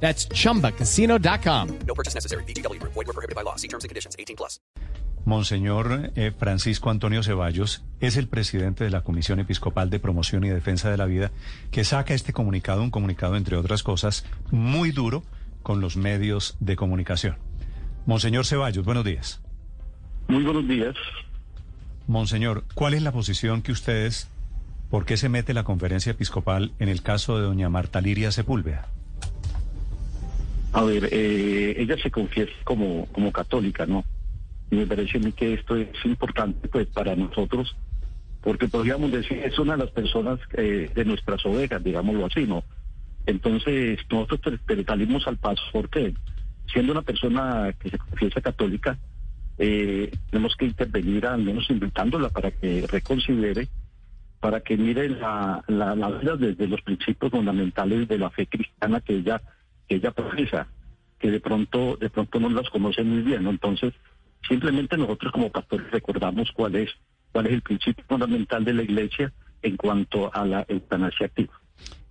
That's chumbacasino.com. No purchase necessary. BGW. Void were prohibited by law. See terms and conditions. 18 plus. Monseñor eh, Francisco Antonio Ceballos es el presidente de la Comisión Episcopal de Promoción y Defensa de la Vida que saca este comunicado, un comunicado entre otras cosas muy duro con los medios de comunicación. Monseñor Ceballos, buenos días. Muy buenos días. Monseñor, ¿cuál es la posición que ustedes, por qué se mete la conferencia episcopal en el caso de doña Marta Liria Sepúlveda? A ver, eh, ella se confiesa como, como católica, ¿no? Y me parece a mí que esto es importante pues para nosotros, porque podríamos decir, es una de las personas eh, de nuestras ovejas, digámoslo así, ¿no? Entonces, nosotros salimos al paso, porque siendo una persona que se confiesa católica, eh, tenemos que intervenir al menos invitándola para que reconsidere, para que mire la, la vida desde los principios fundamentales de la fe cristiana que ella que ella profesa, que de pronto de pronto no las conoce muy bien, ¿no? Entonces, simplemente nosotros como pastores recordamos cuál es cuál es el principio fundamental de la Iglesia en cuanto a la eutanasia activa.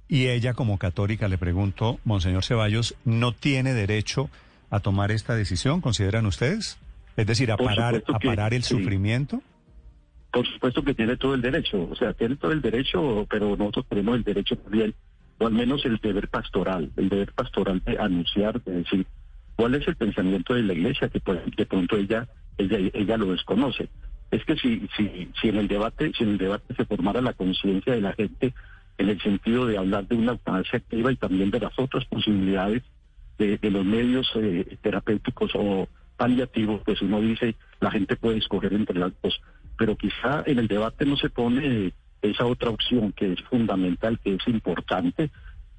Y ella como católica, le pregunto, Monseñor Ceballos, ¿no tiene derecho a tomar esta decisión, consideran ustedes? Es decir, a Por parar, a que parar el sí. sufrimiento. Por supuesto que tiene todo el derecho, o sea, tiene todo el derecho, pero nosotros tenemos el derecho también, o al menos el deber pastoral, el deber pastoral de anunciar, de decir cuál es el pensamiento de la iglesia, que pues, de pronto ella, ella, ella lo desconoce. Es que si, si, si en el debate, si en el debate se formara la conciencia de la gente en el sentido de hablar de una eutanasia activa y también de las otras posibilidades de, los medios eh, terapéuticos o paliativos, pues uno dice, la gente puede escoger entre las dos. Pero quizá en el debate no se pone esa otra opción que es fundamental, que es importante,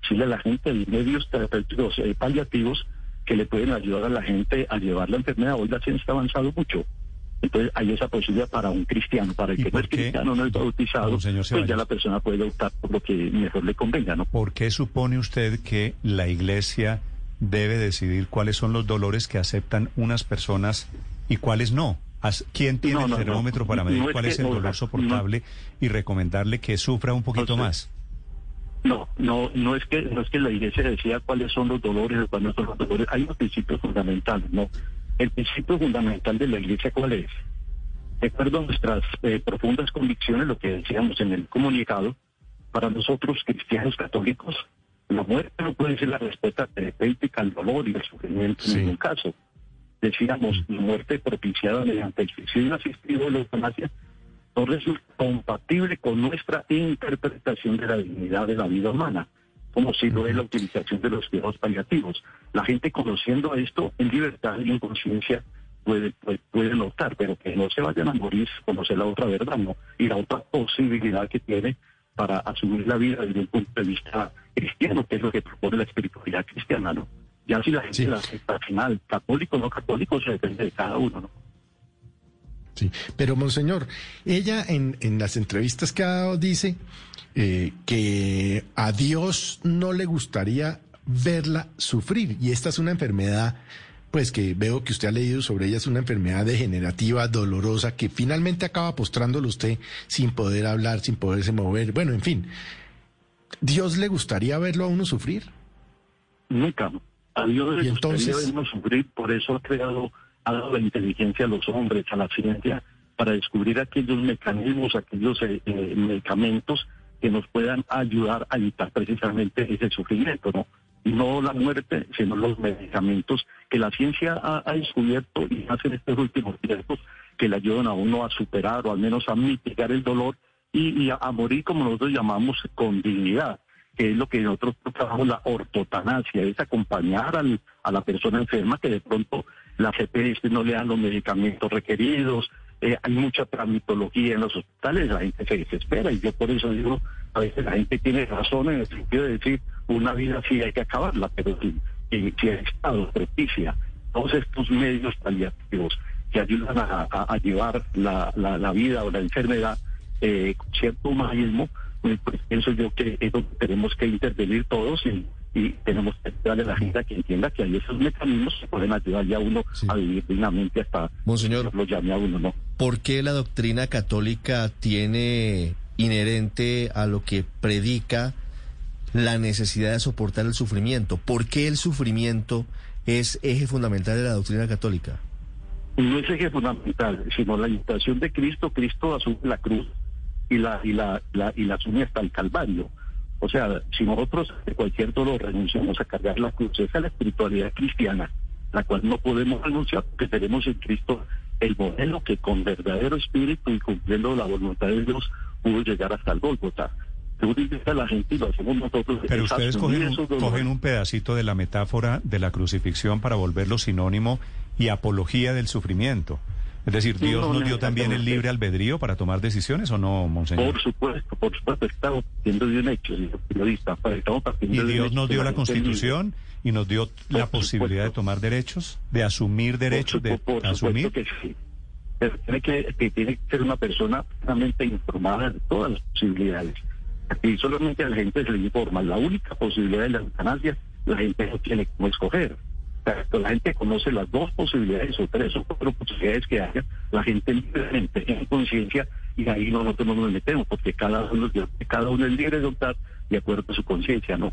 decirle a la gente de medios terapéuticos eh, paliativos que le pueden ayudar a la gente a llevar la enfermedad. Hoy la ciencia ha avanzado mucho. Entonces hay esa posibilidad para un cristiano, para el ¿Y que no es cristiano, no es bautizado, señor pues ya la persona puede optar por lo que mejor le convenga, ¿no? ¿Por qué supone usted que la iglesia debe decidir cuáles son los dolores que aceptan unas personas y cuáles no? ¿Quién tiene No, el no, no. termómetro para medir No es cuál que- es el no, dolor no. soportable y recomendarle que sufra un poquito No más? No, no, no es que no es que la iglesia decía cuáles son los dolores o cuáles son los dolores. Hay unos principios fundamentales, ¿no? El principio fundamental de la iglesia, ¿cuál es? De acuerdo a nuestras eh, profundas convicciones, lo que decíamos en el comunicado, para nosotros cristianos católicos, la muerte no puede ser la respuesta terapéutica al dolor y al sufrimiento Sí. en ningún caso. Decíamos, la muerte propiciada mediante el suicidio asistido de la eutanasia no resulta compatible con nuestra interpretación de la dignidad de la vida humana, como si lo es la utilización de los cuidados paliativos. La gente conociendo esto en libertad y en conciencia puede, puede, puede notar, pero que no se vayan a morir, conocer la otra verdad, ¿no? Y la otra posibilidad que tiene para asumir la vida desde un punto de vista cristiano, que es lo que propone la espiritualidad cristiana, ¿no? Ya si la gente Sí. la acepta al final, católico o no católico, se depende de cada uno, ¿no? Sí, pero monseñor, ella en, en las entrevistas que ha dado dice eh, que a Dios no le gustaría verla sufrir y esta es una enfermedad, pues que veo que usted ha leído sobre ella, es una enfermedad degenerativa, dolorosa, que finalmente acaba postrándolo usted sin poder hablar, sin poderse mover, bueno, en fin. ¿Dios le gustaría verlo a uno sufrir? Nunca. A Dios le gustaría vernos sufrir, por eso ha creado, ha dado la inteligencia a los hombres, a la ciencia, para descubrir aquellos mecanismos, aquellos eh, eh, medicamentos que nos puedan ayudar a evitar precisamente ese sufrimiento, ¿no? Y no la muerte, sino los medicamentos que la ciencia ha, ha descubierto y hace en estos últimos tiempos que le ayudan a uno a superar o al menos a mitigar el dolor y, y a, a morir como nosotros llamamos con dignidad que es lo que nosotros trabajamos la ortotanasia, es acompañar al, a la persona enferma que de pronto la CPS no le dan los medicamentos requeridos, eh, hay mucha tramitología en los hospitales, la gente se desespera y yo por eso digo, a veces la gente tiene razón en el sentido de decir, una vida sí hay que acabarla, pero si, si, si el Estado propicia todos estos medios paliativos ayudan a, a- a llevar la, la, la vida o la enfermedad eh, con cierto humanismo, pues, pienso yo que es donde tenemos que intervenir todos y, y tenemos que darle a la gente a que entienda que hay esos mecanismos que pueden ayudar ya a uno Sí. a vivir dignamente hasta Monseñor. que lo llame a uno, ¿no? ¿Por qué la doctrina católica tiene inherente a lo que predica la necesidad de soportar el sufrimiento? ¿Por qué el sufrimiento es eje fundamental de la doctrina católica? no es eje fundamental, sino la invitación de Cristo. Cristo asume la cruz y la y la, la- y la asume hasta el Calvario. O sea, si nosotros de cualquier dolor renunciamos a cargar la cruz, esa es la espiritualidad cristiana, la cual no podemos renunciar porque tenemos en Cristo el modelo que con verdadero espíritu y cumpliendo la voluntad de Dios pudo llegar hasta el Gólgota. Tú dices a la gente y lo hacemos nosotros. Pero es ustedes cogen un, cogen un pedacito de la metáfora de la crucifixión para volverlo sinónimo y apología del sufrimiento. Es decir, ¿Dios no, nos no, dio también el libre albedrío para tomar decisiones o no, Monseñor? Por supuesto, por supuesto, estamos partiendo de un hecho, periodista, estamos partiendo Y Dios nos dio la. Constitución y nos dio la Por posibilidad de tomar derechos, de asumir derechos, de por, por asumir. que sí. Pero tiene que, que tiene que ser una persona plenamente informada de todas las posibilidades. Y solamente a la gente se le informa. La única posibilidad de la eutanasia, la gente no tiene cómo escoger. La gente conoce las dos posibilidades o tres o cuatro posibilidades que haya. La gente libremente tiene conciencia y ahí nosotros no nos metemos porque cada uno, cada uno es libre de optar de acuerdo a su conciencia, ¿no?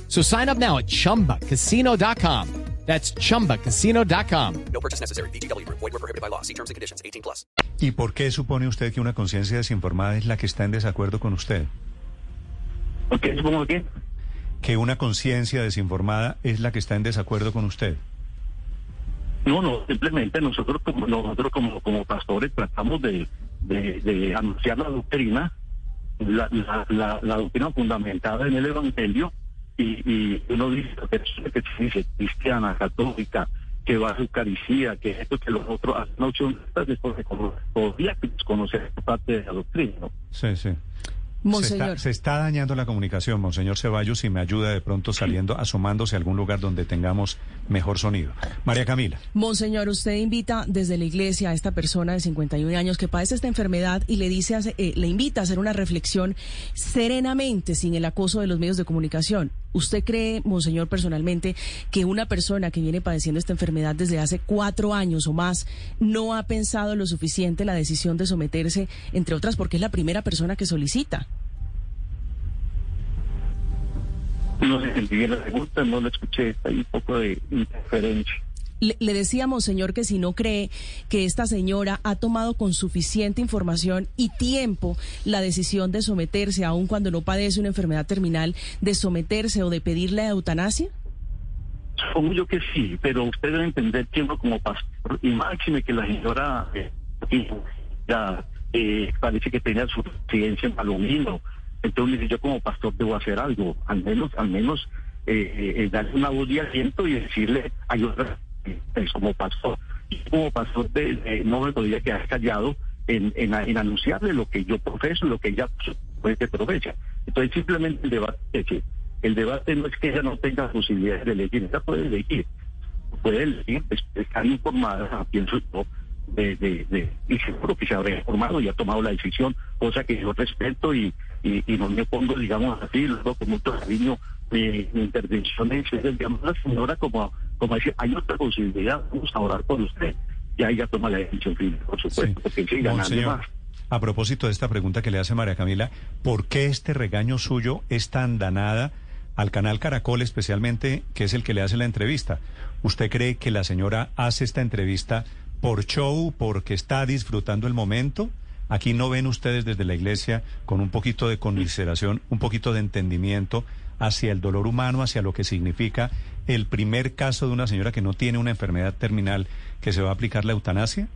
So sign up now at chumbacasino.com. That's chumbacasino.com. No purchase necessary. VGW Group. Void were prohibited by law. See terms and conditions. 18 plus. ¿Y por qué supone usted que una conciencia desinformada es la que está en desacuerdo con usted? Es como que Que una conciencia desinformada es la que está en desacuerdo con usted. no, no, simplemente nosotros como nosotros como, como pastores tratamos de, de, de anunciar la doctrina, la, la, la, la doctrina fundamentada en el Evangelio, y, y uno dice la persona que se dice cristiana, católica, que va a la Eucaristía, que esto que los otros hacen es porque como podría desconocer parte de la doctrina, ¿no? Sí, sí. Se Monseñor. está, se está dañando la comunicación, Monseñor Ceballos, si me ayuda de pronto saliendo, asomándose a algún lugar donde tengamos mejor sonido. María Camila. Monseñor, usted invita desde la iglesia a esta persona de 51 años que padece esta enfermedad y le dice, hace- eh, le invita a hacer una reflexión serenamente, sin el acoso de los medios de comunicación. ¿Usted cree, Monseñor, personalmente, que una persona que viene padeciendo esta enfermedad desde hace cuatro años o más no ha pensado lo suficiente la decisión de someterse, entre otras, porque es la primera persona que solicita? No sé si bien la pregunta, no la escuché, hay un poco de interferencia. Le, le decía, Monseñor, que si no cree que esta señora ha tomado con suficiente información y tiempo la decisión de someterse, aun cuando no padece una enfermedad terminal, de someterse o de pedir la eutanasia. Supongo yo que sí, pero usted debe entender que uno como pastor, y máxime que la señora eh, ya eh, parece que tenía su residencia en Palomino, entonces yo como pastor debo hacer algo, al menos, al menos eh, eh, darle una voz de aliento y decirle, ayudar como pastor. Y como pastor de, no me podría quedar callado en, en, en anunciarle lo que yo profeso, lo que ella pues, que profesa. Entonces simplemente el debate es que el debate no es que ella no tenga posibilidades de elegir, ella puede elegir, puede elegir, es- estar informada, pienso yo, de, de, de, y seguro que se habrá informado y ha tomado la decisión, cosa que yo respeto y, y, y no me pongo, digamos así, luego con mucho cariño mi, mi intervención es, es, digamos, la señora como, como decir, hay otra posibilidad, vamos a orar por usted. Ya ella toma la decisión final, por supuesto, Sí. porque sigue ganando Monseñor, más. a propósito de esta pregunta que le hace María Camila, ¿por qué este regaño suyo es tan danada al canal Caracol especialmente, que es el que le hace la entrevista? ¿Usted cree que la señora hace esta entrevista por show, porque está disfrutando el momento? Aquí no ven ustedes desde la iglesia con un poquito de conmiseración, un poquito de entendimiento hacia el dolor humano, hacia lo que significa el primer caso de una señora que no tiene una enfermedad terminal que se va a aplicar la eutanasia?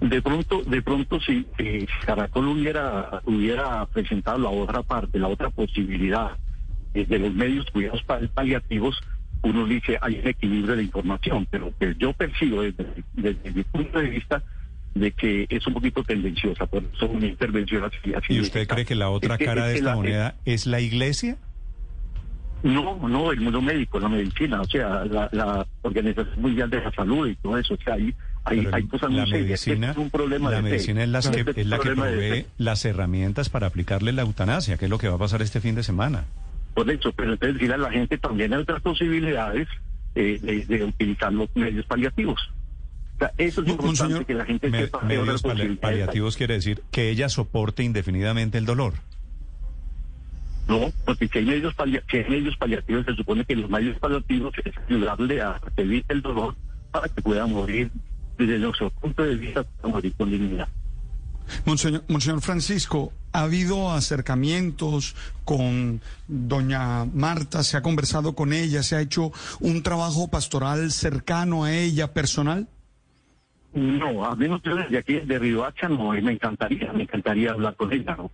De pronto, de pronto si, eh, Caracol hubiera, hubiera presentado la otra parte, la otra posibilidad eh, de los medios cuidados pal- paliativos, uno dice hay un equilibrio de información, pero que yo percibo desde, desde mi punto de vista de que es un poquito tendenciosa, por eso una intervención así. así ¿Y usted cree que la otra cara de esta moneda es la iglesia? No, no, el mundo médico, la medicina, o sea, la, la Organización Mundial de la Salud y todo eso, o sea, hay, hay, hay cosas la muy serias. Medicina, es un problema la de fe. medicina es, las que, Este es es la un que provee fe. las herramientas para aplicarle la eutanasia, que es lo que va a pasar este fin de semana. Por eso, pero entonces decirle a la gente también hay otras posibilidades eh, de, de utilizar los medios paliativos. O sea, eso es Mon- importante que la gente Me- sepa otras medios pali- paliativos quiere decir que ella soporte indefinidamente el dolor. No, porque si hay medios, si hay medios paliativos, se supone que los medios paliativos es ayudarle a que evite el dolor para que pueda morir desde nuestro punto de vista, pueda morir con dignidad. Monseñor, Monseñor Francisco, ¿ha habido acercamientos con doña Marta? ¿Se ha conversado con ella? ¿Se ha hecho un trabajo pastoral cercano a ella, personal? No, a menos yo desde aquí, de Riohacha, no, y me encantaría, me encantaría hablar con ella, ¿no?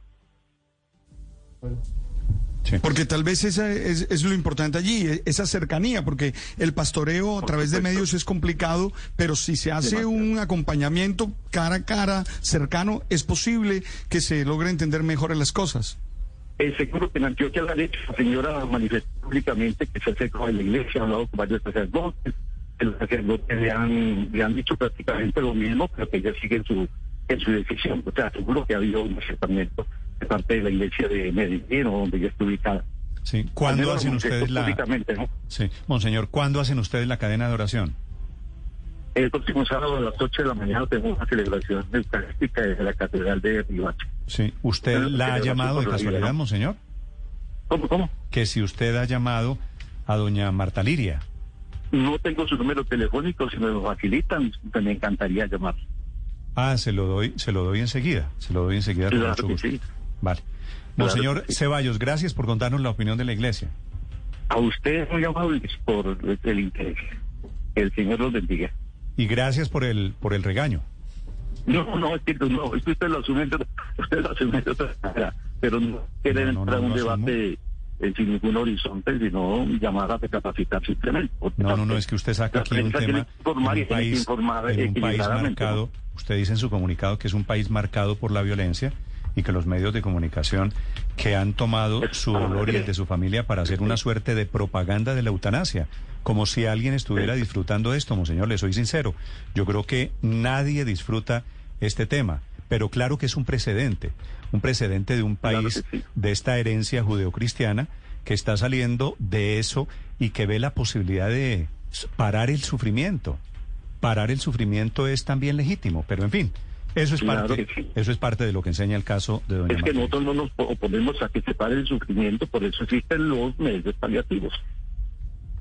Sí. Porque tal vez esa es, es lo importante allí, e- esa cercanía, porque el pastoreo a través de medios es complicado, pero si se hace un acompañamiento cara a cara, cercano, es posible que se logre entender mejor las cosas. Eh, seguro que en Antioquia la leche, la señora manifestó públicamente que se acercó a la iglesia, ha hablado con varios sacerdotes, que los sacerdotes le han, le han dicho prácticamente lo mismo, pero que ella sigue en su, en su decisión. O sea, seguro que ha habido un acercamiento de parte de la iglesia de Medellín, o donde ella está ubicada. Sí. ¿Cuándo hacen ustedes la ¿no? Sí, monseñor, ¿cuándo hacen ustedes la cadena de oración? El próximo sábado a las 8 de la mañana tenemos una celebración eucarística de la Catedral de Riohacha. Sí, ¿usted la ha llamado de casualidad, ¿no? monseñor? ¿Cómo, cómo? Que si usted ha llamado a doña Marta Liria. No tengo su número telefónico, si me lo facilitan, pues me encantaría llamar. Ah, se lo doy, se lo doy enseguida, se lo doy enseguida con Claro mucho que gusto. sí. Vale. Claro Monseñor sí. Ceballos, gracias por contarnos la opinión de la iglesia. A ustedes muy amables por el interés. El Señor los bendiga. Y gracias por el, por el regaño. No, no, es que no, es que usted lo asume, de- usted lo asume de otra manera, pero no quiere No, no, entrar a no un debate eh, sin ningún horizonte, sino llamar a recapacitar simplemente. No, no, no, es que usted saca aquí un tema informar en un país, informar en un país equilibradamente, marcado. Usted dice en su comunicado que es un país marcado por la violencia y que los medios de comunicación que han tomado su dolor y el de su familia para hacer una suerte de propaganda de la eutanasia, como si alguien estuviera disfrutando esto, monseñor, le soy sincero. Yo creo que nadie disfruta este tema, pero claro que es un precedente, un precedente de un país sí. de esta herencia judeocristiana que está saliendo de eso y que ve la posibilidad de parar el sufrimiento. Parar el sufrimiento es también legítimo, pero en fin, eso es Claro parte, sí. eso es parte de lo que enseña el caso de doña Es que nosotros no nos oponemos a que se pare el sufrimiento, por eso existen los medios paliativos.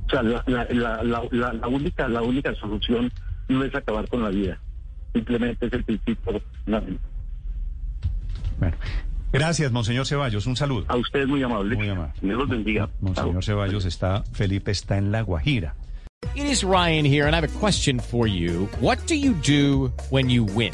O sea, la, la, la, la, la- la única, la única solución no es acabar con la vida. Simplemente es el principio. fundamental. Bueno, gracias, monseñor Ceballos, un saludo. A ustedes muy amable. Muy amable. Dios los bendiga. Monseñor Chao. Ceballos está, Felipe está en La Guajira. It is Ryan here, and I have a question for you. What do you do when you win?